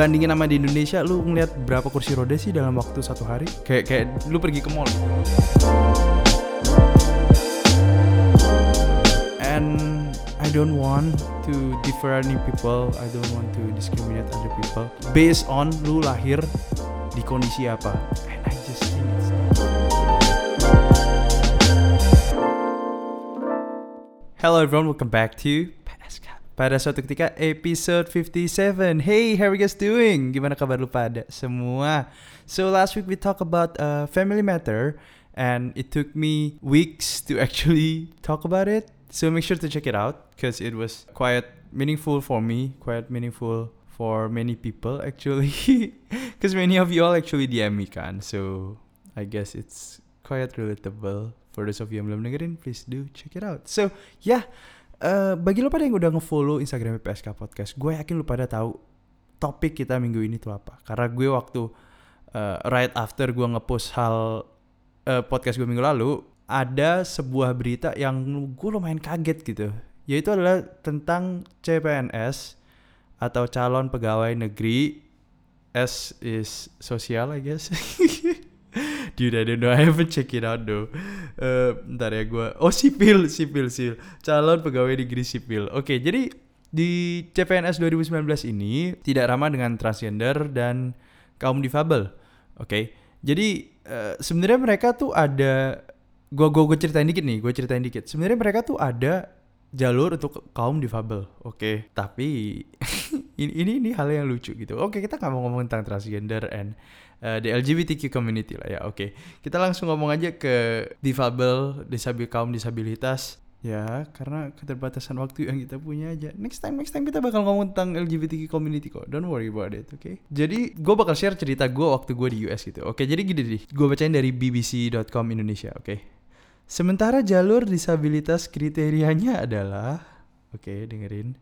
bandingin sama di Indonesia lu ngeliat berapa kursi roda sih dalam waktu satu hari? Kayak kayak lu pergi ke mall. And I don't want to differ any people I don't want to discriminate other people. Based on lu lahir di kondisi apa. And I just think it's Hello everyone, welcome back to pada suatu ketika episode 57 Hey, how are you guys doing? Gimana kabar lu pada semua? So last week we talk about a family matter And it took me weeks to actually talk about it So make sure to check it out Because it was quite meaningful for me Quite meaningful for many people actually Because many of you all actually DM me kan So I guess it's quite relatable For those of you yang belum dengerin, please do check it out. So, yeah, uh, bagi lo pada yang udah nge-follow Instagram PSK Podcast, gue yakin lo pada tahu topik kita minggu ini tuh apa. Karena gue waktu uh, right after gue nge-post hal uh, podcast gue minggu lalu, ada sebuah berita yang gue lumayan kaget gitu. Yaitu adalah tentang CPNS atau calon pegawai negeri S is sosial I guess. Dude, I don't know. I haven't check it out though. Uh, ntar ya gue. Oh, sipil, sipil, sipil. Calon pegawai negeri sipil. Oke, okay, jadi di CPNS 2019 ini tidak ramah dengan transgender dan kaum difabel. Oke, okay? jadi uh, sebenarnya mereka tuh ada. Gue gue gue ceritain dikit nih. Gue ceritain dikit. Sebenarnya mereka tuh ada jalur untuk kaum difabel. Oke, okay? tapi ini, ini ini hal yang lucu gitu. Oke, kita nggak mau ngomong tentang transgender and uh, the LGBTQ community lah ya. Oke, okay. kita langsung ngomong aja ke difabel, disabil kaum disabilitas. Ya, karena keterbatasan waktu yang kita punya aja. Next time, next time kita bakal ngomong tentang LGBTQ community kok. Don't worry about it, oke? Okay? Jadi, gue bakal share cerita gue waktu gue di US gitu. Oke, okay, jadi gini deh. Gue bacain dari bbc.com Indonesia, oke? Okay? Sementara jalur disabilitas kriterianya adalah, oke, okay, dengerin,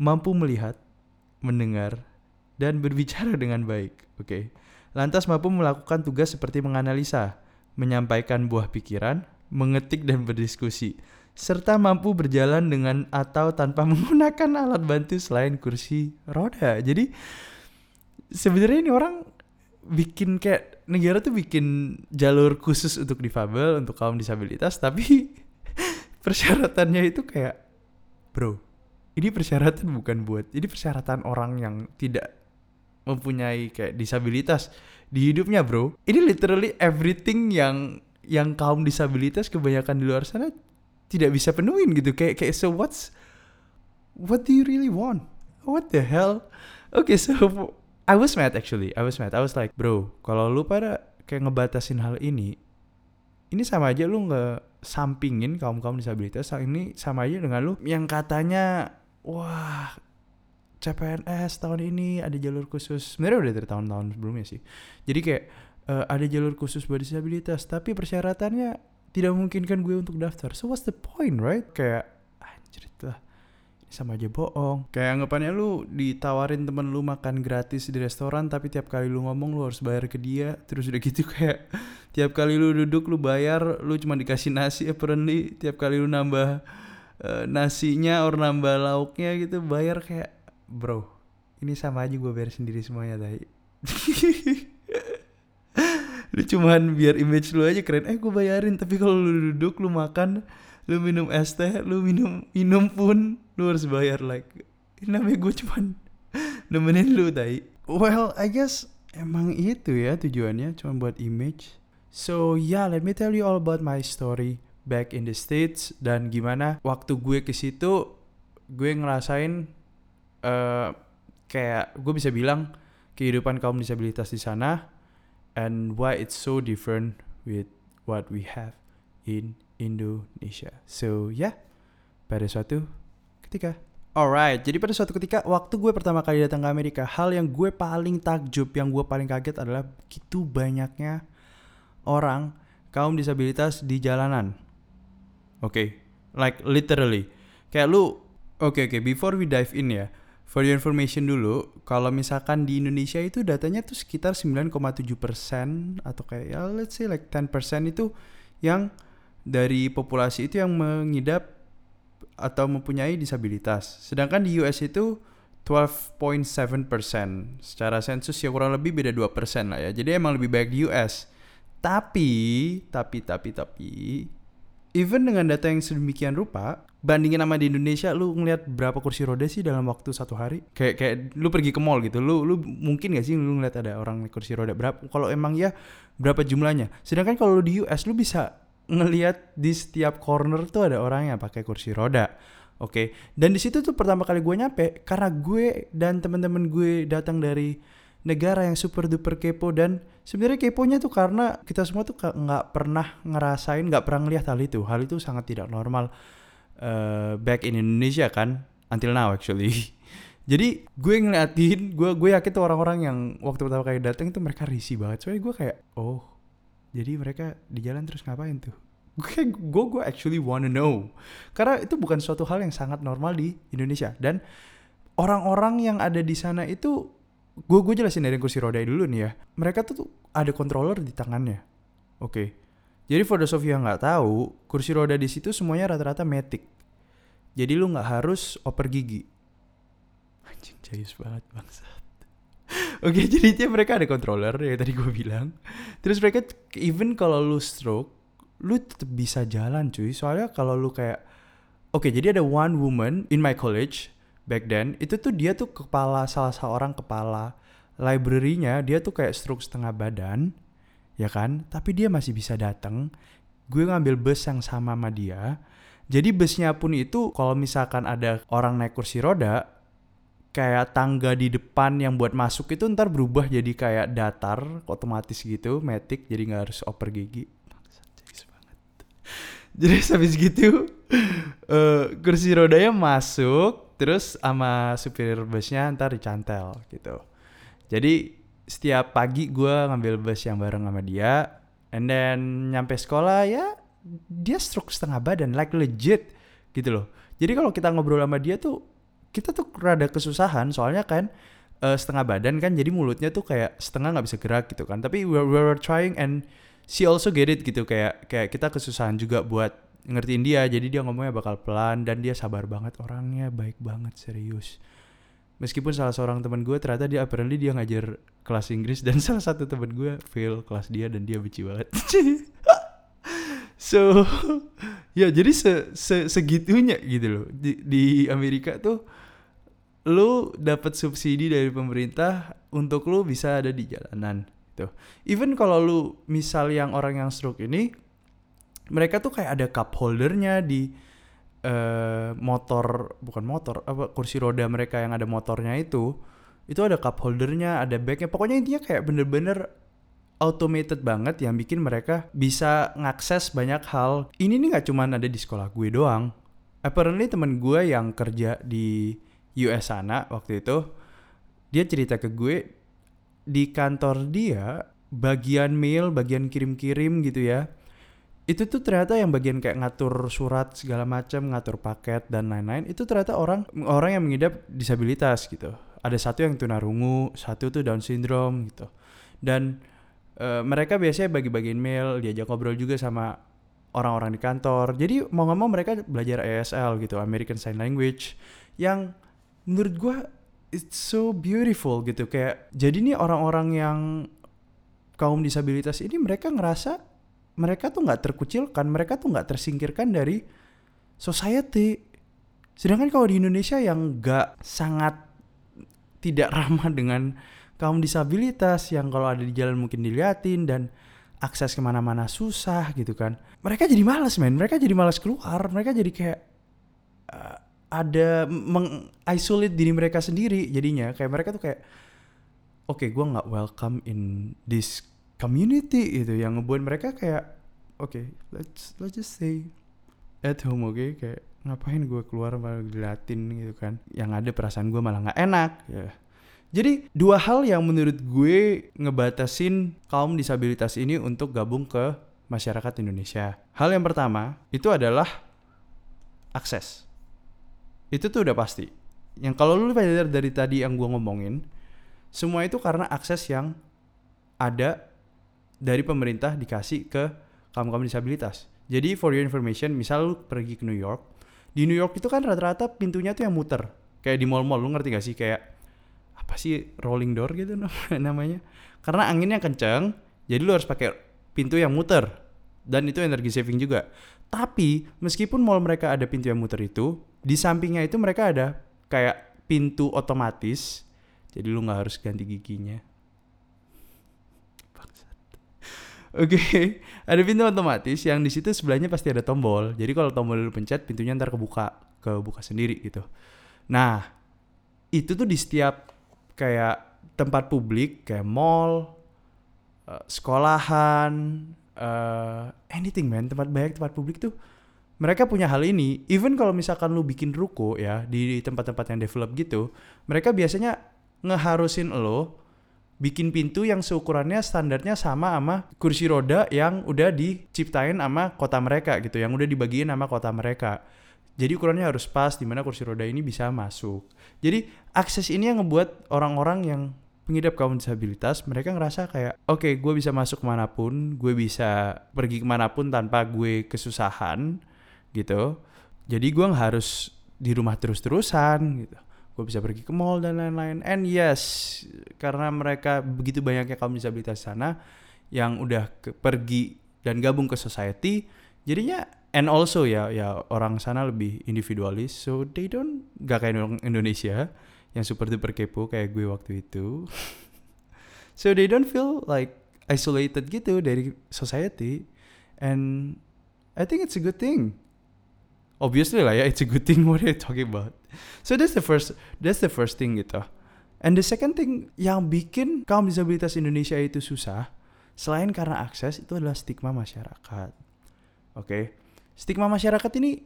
mampu melihat, mendengar, dan berbicara dengan baik, oke? Okay? Lantas mampu melakukan tugas seperti menganalisa, menyampaikan buah pikiran, mengetik dan berdiskusi, serta mampu berjalan dengan atau tanpa menggunakan alat bantu selain kursi roda. Jadi sebenarnya ini orang bikin kayak negara tuh bikin jalur khusus untuk difabel, untuk kaum disabilitas, tapi persyaratannya itu kayak bro, ini persyaratan bukan buat, ini persyaratan orang yang tidak mempunyai kayak disabilitas di hidupnya bro. Ini literally everything yang yang kaum disabilitas kebanyakan di luar sana tidak bisa penuhin gitu. Kayak kayak so what's what do you really want? What the hell? Okay so I was mad actually. I was mad. I was like bro kalau lu pada kayak ngebatasin hal ini ini sama aja lu nggak sampingin kaum kaum disabilitas ini sama aja dengan lu. Yang katanya wah CPNS tahun ini ada jalur khusus. Sebenarnya udah dari tahun-tahun sebelumnya sih. Jadi kayak uh, ada jalur khusus buat disabilitas tapi persyaratannya tidak memungkinkan gue untuk daftar. So what's the point right? Kayak anjir lah sama aja bohong. Kayak anggapannya lu ditawarin temen lu makan gratis di restoran tapi tiap kali lu ngomong lu harus bayar ke dia. Terus udah gitu kayak tiap kali lu duduk lu bayar lu cuma dikasih nasi apparently. Tiap kali lu nambah uh, nasinya or nambah lauknya gitu bayar kayak bro ini sama aja gue bayar sendiri semuanya tadi lu cuman biar image lu aja keren. Eh gue bayarin tapi kalau lu duduk lu makan lu minum es teh lu minum minum pun lu harus bayar. Like ini namanya gue cuman nemenin lu tadi well I guess emang itu ya tujuannya cuma buat image. So yeah let me tell you all about my story back in the states dan gimana waktu gue ke situ gue ngerasain uh, kayak gue bisa bilang kehidupan kaum disabilitas di sana and why it's so different with what we have in Indonesia. So ya, yeah, pada suatu ketika. Alright, jadi pada suatu ketika waktu gue pertama kali datang ke Amerika, hal yang gue paling takjub, yang gue paling kaget adalah begitu banyaknya orang kaum disabilitas di jalanan. Oke, okay. like literally. Kayak lu, oke okay, oke, okay, before we dive in ya, For your information dulu, kalau misalkan di Indonesia itu datanya tuh sekitar 9,7% atau kayak ya let's say like 10% itu yang dari populasi itu yang mengidap atau mempunyai disabilitas. Sedangkan di US itu 12.7 persen. Secara sensus ya kurang lebih beda 2 persen lah ya. Jadi emang lebih baik di US. Tapi, tapi, tapi, tapi, even dengan data yang sedemikian rupa, bandingin sama di Indonesia, lu ngeliat berapa kursi roda sih dalam waktu satu hari? Kayak kayak lu pergi ke mall gitu, lu lu mungkin gak sih lu ngeliat ada orang kursi roda berapa? Kalau emang ya berapa jumlahnya? Sedangkan kalau lu di US lu bisa ngeliat di setiap corner tuh ada orang yang pakai kursi roda. Oke, okay? dan di situ tuh pertama kali gue nyampe karena gue dan teman-teman gue datang dari negara yang super duper kepo dan sebenarnya keponya tuh karena kita semua tuh nggak pernah ngerasain, nggak pernah ngeliat hal itu. Hal itu sangat tidak normal uh, back in Indonesia kan, until now actually. Jadi gue ngeliatin, gue gue yakin tuh orang-orang yang waktu pertama kali datang itu mereka risih banget. Soalnya gue kayak, oh, jadi mereka di jalan terus ngapain tuh? gue gue gue actually wanna know karena itu bukan suatu hal yang sangat normal di Indonesia dan orang-orang yang ada di sana itu gue gue jelasin dari kursi roda dulu nih ya. Mereka tuh, ada controller di tangannya. Oke. Okay. jadi for the yang nggak tahu kursi roda di situ semuanya rata-rata matic jadi lu nggak harus oper gigi. Anjing jayus banget bangsa Oke, okay, jadi dia mereka ada controller ya tadi gue bilang. Terus mereka even kalau lu stroke, lu tetap bisa jalan cuy. Soalnya kalau lu kayak oke okay, jadi ada one woman in my college back then itu tuh dia tuh kepala salah seorang kepala library-nya dia tuh kayak stroke setengah badan ya kan? Tapi dia masih bisa datang gue ngambil bus yang sama sama dia. Jadi busnya pun itu kalau misalkan ada orang naik kursi roda kayak tangga di depan yang buat masuk itu ntar berubah jadi kayak datar otomatis gitu matic jadi nggak harus oper gigi. Jadi habis gitu uh, kursi rodanya masuk terus sama supir busnya ntar dicantel gitu. Jadi setiap pagi gue ngambil bus yang bareng sama dia and then nyampe sekolah ya dia stroke setengah badan like legit gitu loh. Jadi kalau kita ngobrol sama dia tuh kita tuh rada kesusahan soalnya kan uh, setengah badan kan jadi mulutnya tuh kayak setengah nggak bisa gerak gitu kan. Tapi we were trying and she also get it gitu kayak kayak kita kesusahan juga buat ngertiin dia. Jadi dia ngomongnya bakal pelan dan dia sabar banget. Orangnya baik banget serius. Meskipun salah seorang teman gue ternyata dia apparently dia ngajar kelas Inggris dan salah satu teman gue fail kelas dia dan dia benci banget. So ya jadi se, se segitunya gitu loh. Di, di Amerika tuh lu dapat subsidi dari pemerintah untuk lu bisa ada di jalanan gitu. Even kalau lu misal yang orang yang stroke ini mereka tuh kayak ada cup holdernya di uh, motor bukan motor apa kursi roda mereka yang ada motornya itu. Itu ada cup holdernya ada bagnya. Pokoknya intinya kayak bener-bener automated banget yang bikin mereka bisa ngakses banyak hal. Ini nih nggak cuma ada di sekolah gue doang. Apparently temen gue yang kerja di US sana waktu itu dia cerita ke gue di kantor dia bagian mail, bagian kirim-kirim gitu ya. Itu tuh ternyata yang bagian kayak ngatur surat segala macam, ngatur paket dan lain-lain, itu ternyata orang orang yang mengidap disabilitas gitu. Ada satu yang tunarungu, satu tuh Down syndrome gitu. Dan e, mereka biasanya bagi-bagiin mail, diajak ngobrol juga sama orang-orang di kantor. Jadi mau nggak mau mereka belajar ASL gitu, American Sign Language, yang menurut gue it's so beautiful gitu kayak jadi nih orang-orang yang kaum disabilitas ini mereka ngerasa mereka tuh nggak terkucilkan mereka tuh nggak tersingkirkan dari society. Sedangkan kalau di Indonesia yang nggak sangat tidak ramah dengan kaum disabilitas yang kalau ada di jalan mungkin diliatin dan akses ke mana-mana susah gitu kan. Mereka jadi malas men. Mereka jadi malas keluar. Mereka jadi kayak uh, ada mengisolate diri mereka sendiri jadinya. Kayak mereka tuh kayak oke okay, gue nggak welcome in this community itu yang ngebuat mereka kayak oke okay, let's let's just stay at home oke okay? kayak ngapain gue keluar malah diliatin gitu kan yang ada perasaan gue malah nggak enak ya jadi dua hal yang menurut gue ngebatasin kaum disabilitas ini untuk gabung ke masyarakat Indonesia. Hal yang pertama itu adalah akses itu tuh udah pasti. Yang kalau lu belajar dari tadi yang gue ngomongin, semua itu karena akses yang ada dari pemerintah dikasih ke kaum-kaum disabilitas. Jadi for your information, misal lu pergi ke New York, di New York itu kan rata-rata pintunya tuh yang muter. kayak di mall-mall lu ngerti gak sih? Kayak apa sih rolling door gitu namanya. Karena anginnya kenceng jadi lu harus pakai pintu yang muter. Dan itu energi saving juga. Tapi meskipun mall mereka ada pintu yang muter itu di sampingnya itu mereka ada kayak pintu otomatis. Jadi lu nggak harus ganti giginya Oke, okay. ada pintu otomatis yang di situ sebelahnya pasti ada tombol. Jadi kalau tombol lu pencet, pintunya ntar kebuka, kebuka sendiri gitu. Nah, itu tuh di setiap kayak tempat publik, kayak mall, uh, sekolahan, uh, anything man, tempat banyak tempat publik tuh mereka punya hal ini. Even kalau misalkan lu bikin ruko ya di tempat-tempat yang develop gitu, mereka biasanya ngeharusin lo bikin pintu yang seukurannya standarnya sama sama kursi roda yang udah diciptain sama kota mereka gitu, yang udah dibagiin sama kota mereka. Jadi ukurannya harus pas di mana kursi roda ini bisa masuk. Jadi akses ini yang ngebuat orang-orang yang pengidap kaum disabilitas mereka ngerasa kayak oke okay, gue bisa masuk ke mana pun, gue bisa pergi ke mana pun tanpa gue kesusahan gitu. Jadi gue harus di rumah terus-terusan gitu gue bisa pergi ke mall dan lain-lain. And yes karena mereka begitu banyaknya kaum disabilitas sana yang udah ke, pergi dan gabung ke society jadinya and also ya ya orang sana lebih individualis. So they don't gak kayak orang Indonesia yang super duper kepo kayak gue waktu itu. So they don't feel like isolated gitu dari society. And I think it's a good thing. Obviously lah ya it's a good thing what you talking about so that's the first that's the first thing gitu. And the second thing yang bikin kaum disabilitas Indonesia itu susah selain karena akses itu adalah stigma masyarakat. Oke? Okay? stigma masyarakat ini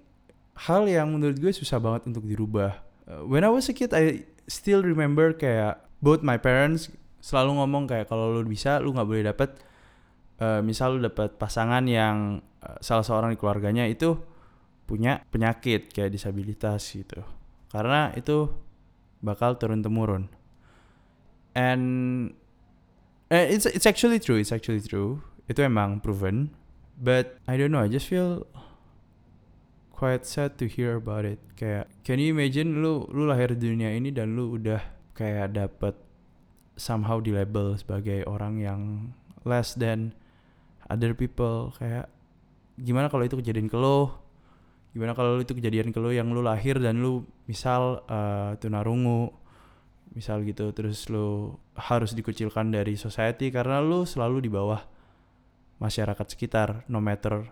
hal yang menurut gue susah banget untuk dirubah. Uh, when I was a kid I still remember kayak both my parents selalu ngomong kayak kalau lu bisa lu nggak boleh dapet uh, misal lu dapet pasangan yang uh, salah seorang di keluarganya itu punya penyakit kayak disabilitas gitu karena itu bakal turun temurun and eh, it's it's actually true it's actually true. Itu emang proven. But I don't know I just feel quite sad to hear about it. Kayak can you imagine lu lu lahir di dunia ini dan lu udah kayak dapet somehow di label sebagai orang yang less than other people. Kayak gimana kalau itu kejadian ke lo gimana kalau itu kejadian ke lu yang lu lahir dan lu misal uh, tunarungu misal gitu terus lu harus dikucilkan dari society karena lu selalu di bawah masyarakat sekitar no matter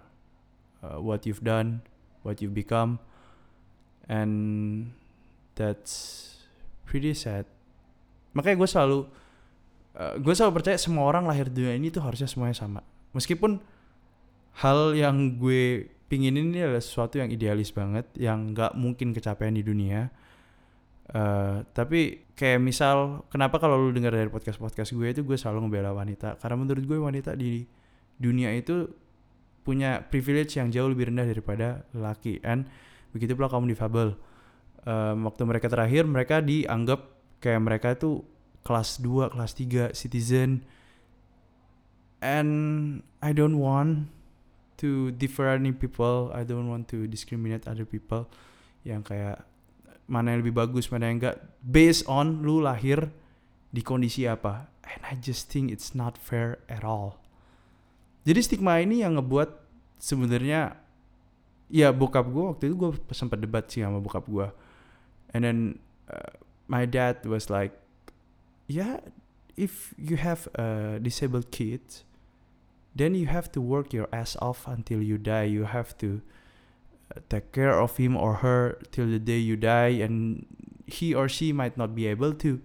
uh, what you've done what you've become. And that's pretty sad. Makanya gue selalu uh, gue selalu percaya semua orang lahir di dunia ini tuh harusnya semuanya sama. Meskipun hal yang gue pingin ini adalah sesuatu yang idealis banget yang nggak mungkin kecapean di dunia. Uh, tapi kayak misal kenapa kalau lu dengar dari podcast podcast gue itu gue selalu ngebela wanita. Karena menurut gue wanita di dunia itu punya privilege yang jauh lebih rendah daripada laki. And begitu pula kaum difabel. Um, waktu mereka terakhir mereka dianggap kayak mereka itu kelas 2, kelas 3 citizen. And I don't want to differentiate people. I don't want to discriminate other people. Yang kayak mana yang lebih bagus mana yang enggak. Based on lu lahir di kondisi apa. And I just think it's not fair at all. Jadi stigma ini yang ngebuat sebenarnya ya bokap gue waktu itu gue sempat debat sih sama bokap gue and then uh, my dad was like yeah if you have a disabled kid then you have to work your ass off until you die. You have to uh, take care of him or her till the day you die and he or she might not be able to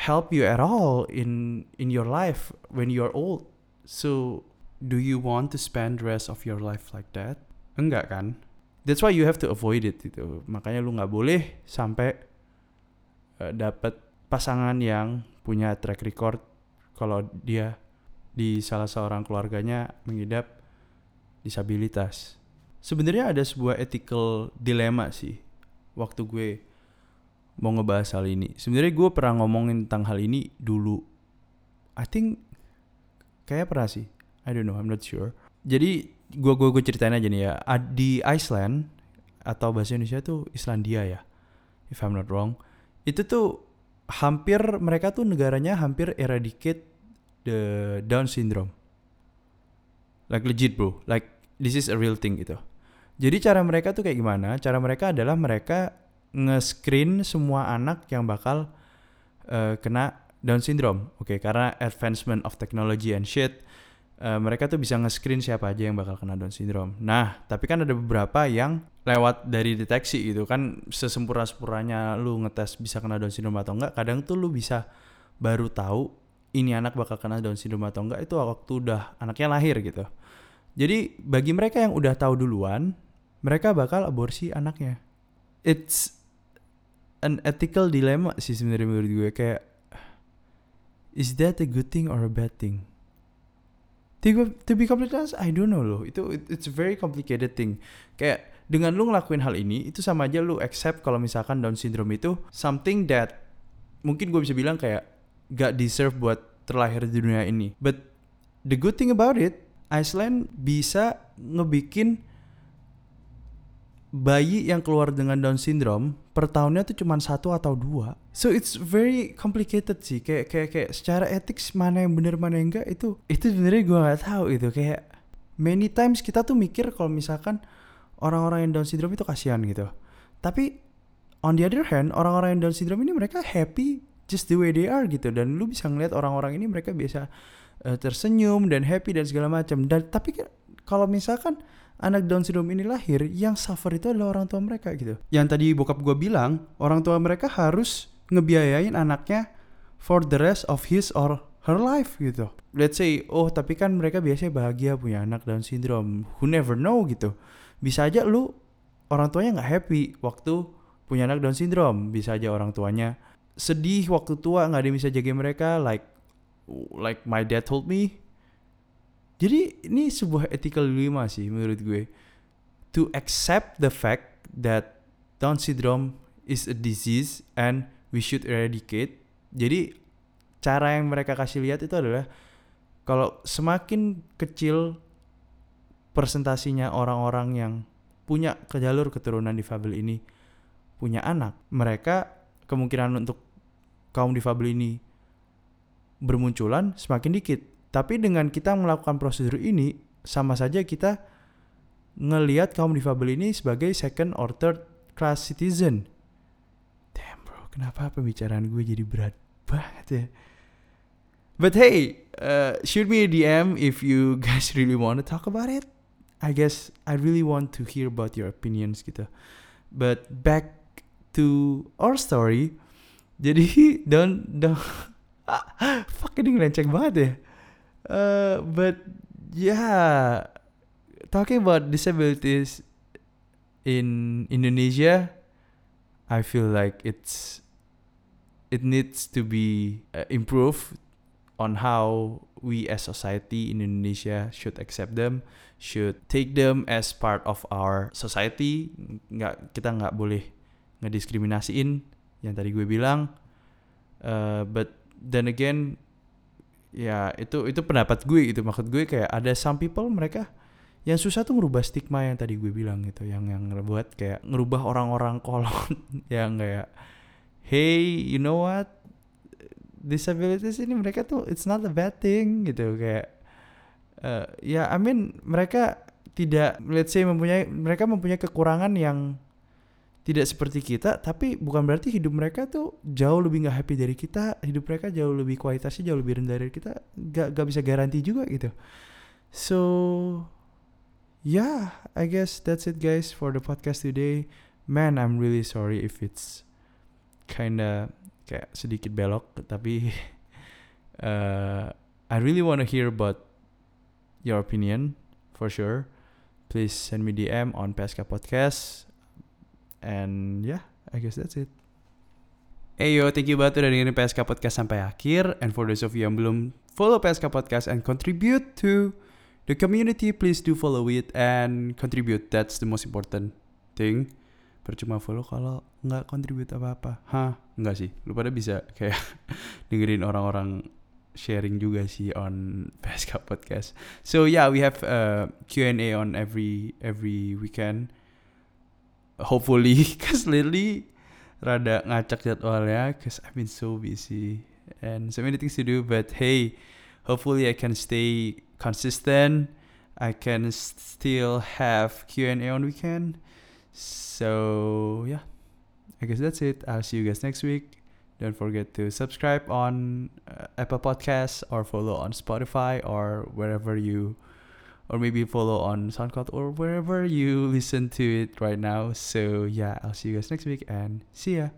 help you at all in in your life when you're old. So do you want to spend the rest of your life like that? Enggak kan? That's why you have to avoid it itu. Makanya lu nggak boleh sampai uh, dapat pasangan yang punya track record kalau dia di salah seorang keluarganya mengidap disabilitas. Sebenarnya ada sebuah ethical dilema sih waktu gue mau ngebahas hal ini. Sebenarnya gue pernah ngomongin tentang hal ini dulu. I think kayak pernah sih. I don't know, I'm not sure. Jadi gue gue gue ceritain aja nih ya. Di Iceland atau bahasa Indonesia tuh Islandia ya. if I'm not wrong. Itu tuh hampir mereka tuh negaranya hampir eradicate the Down syndrome. Like legit bro, like this is a real thing gitu. Jadi cara mereka tuh kayak gimana? Cara mereka adalah mereka nge-screen semua anak yang bakal uh, kena Down syndrome. Oke, okay, karena advancement of technology and shit, uh, mereka tuh bisa nge-screen siapa aja yang bakal kena Down syndrome. Nah, tapi kan ada beberapa yang lewat dari deteksi gitu kan sesempurna-sempurnanya lu ngetes bisa kena Down syndrome atau enggak, kadang tuh lu bisa baru tahu ini anak bakal kena Down syndrome atau enggak itu waktu udah anaknya lahir gitu. Jadi bagi mereka yang udah tahu duluan, mereka bakal aborsi anaknya. It's an ethical dilemma sih sebenarnya menurut gue kayak is that a good thing or a bad thing? To, to be completely honest, I don't know loh. Itu it, it's a very complicated thing. Kayak dengan lu ngelakuin hal ini, itu sama aja lu accept kalau misalkan Down syndrome itu something that mungkin gue bisa bilang kayak gak deserve buat terlahir di dunia ini. But the good thing about it, Iceland bisa ngebikin bayi yang keluar dengan Down syndrome per tahunnya tuh cuma satu atau dua. So it's very complicated sih. Kayak kayak kayak secara etik mana yang benar mana yang enggak itu itu sebenarnya gue nggak tahu itu kayak many times kita tuh mikir kalau misalkan orang-orang yang Down syndrome itu kasihan gitu. Tapi on the other hand orang-orang yang Down syndrome ini mereka happy just the way they are gitu dan lu bisa ngeliat orang-orang ini mereka biasa uh, tersenyum dan happy dan segala macam. Dan tapi kalau misalkan anak Down syndrome ini lahir, yang suffer itu adalah orang tua mereka gitu. Yang tadi bokap gue bilang, orang tua mereka harus ngebiayain anaknya for the rest of his or her life gitu. Let's say, oh tapi kan mereka biasanya bahagia punya anak Down syndrome. Who never know gitu. Bisa aja lu orang tuanya nggak happy waktu punya anak Down syndrome. Bisa aja orang tuanya sedih waktu tua nggak ada yang bisa jaga mereka. Like like my dad told me jadi ini sebuah ethical dilemma sih menurut gue. To accept the fact that Down syndrome is a disease and we should eradicate. Jadi cara yang mereka kasih lihat itu adalah kalau semakin kecil presentasinya orang-orang yang punya ke jalur keturunan difabel ini punya anak, mereka kemungkinan untuk kaum difabel ini bermunculan semakin dikit tapi dengan kita melakukan prosedur ini, sama saja kita ngelihat kaum difabel ini sebagai second or third class citizen. Damn bro, kenapa pembicaraan gue jadi berat banget ya? But hey, uh, shoot me a DM if you guys really want to talk about it. I guess I really want to hear about your opinions gitu. But back to our story. Jadi don't don't fuck ini ngelenceng banget ya. Uh, but yeah, talking about disabilities in Indonesia, I feel like it's it needs to be uh, improved on how we as society in Indonesia should accept them, should take them as part of our society. Nggak kita nggak boleh ngediskriminasiin yang tadi gue bilang. Uh, but then again, ya itu itu pendapat gue gitu. Maksud gue kayak ada some people mereka yang susah tuh ngerubah stigma yang tadi gue bilang gitu yang yang ngebuat kayak ngerubah orang-orang kolon yang kayak hey you know what? Disabilities ini mereka tuh it's not a bad thing gitu. Kayak uh, ya I mean mereka tidak let's say mempunyai mereka mempunyai kekurangan yang tidak seperti kita tapi bukan berarti hidup mereka tuh jauh lebih nggak happy dari kita hidup mereka jauh lebih kualitasnya jauh lebih rendah dari kita gak, gak bisa garansi juga gitu. So yeah I guess that's it guys for the podcast today. Man I'm really sorry if it's kinda kayak sedikit belok tapi uh, I really wanna hear about your opinion for sure. Please send me DM on PSK Podcast And yeah, I guess that's it. Hey yo, thank you banget udah dengerin PSK Podcast sampai akhir. And for those of you yang belum follow PSK Podcast and contribute to the community, please do follow it and contribute. That's the most important thing. Percuma follow kalau nggak contribute apa-apa. Hah? Nggak sih. Lu pada bisa kayak dengerin orang-orang sharing juga sih on PSK Podcast. So yeah, we have uh, Q&A on every every weekend hopefully because lately rada ngacak jadwalnya cause I've been so busy and so many things to do but hey hopefully I can stay consistent. I can still have Q&A on weekend. So yeah. I guess that's it. I'll see you guys next week. Don't forget to subscribe on uh, Apple Podcasts or follow on Spotify or wherever you or maybe follow on SoundCloud or wherever you listen to it right now. So yeah, I'll see you guys next week and see ya.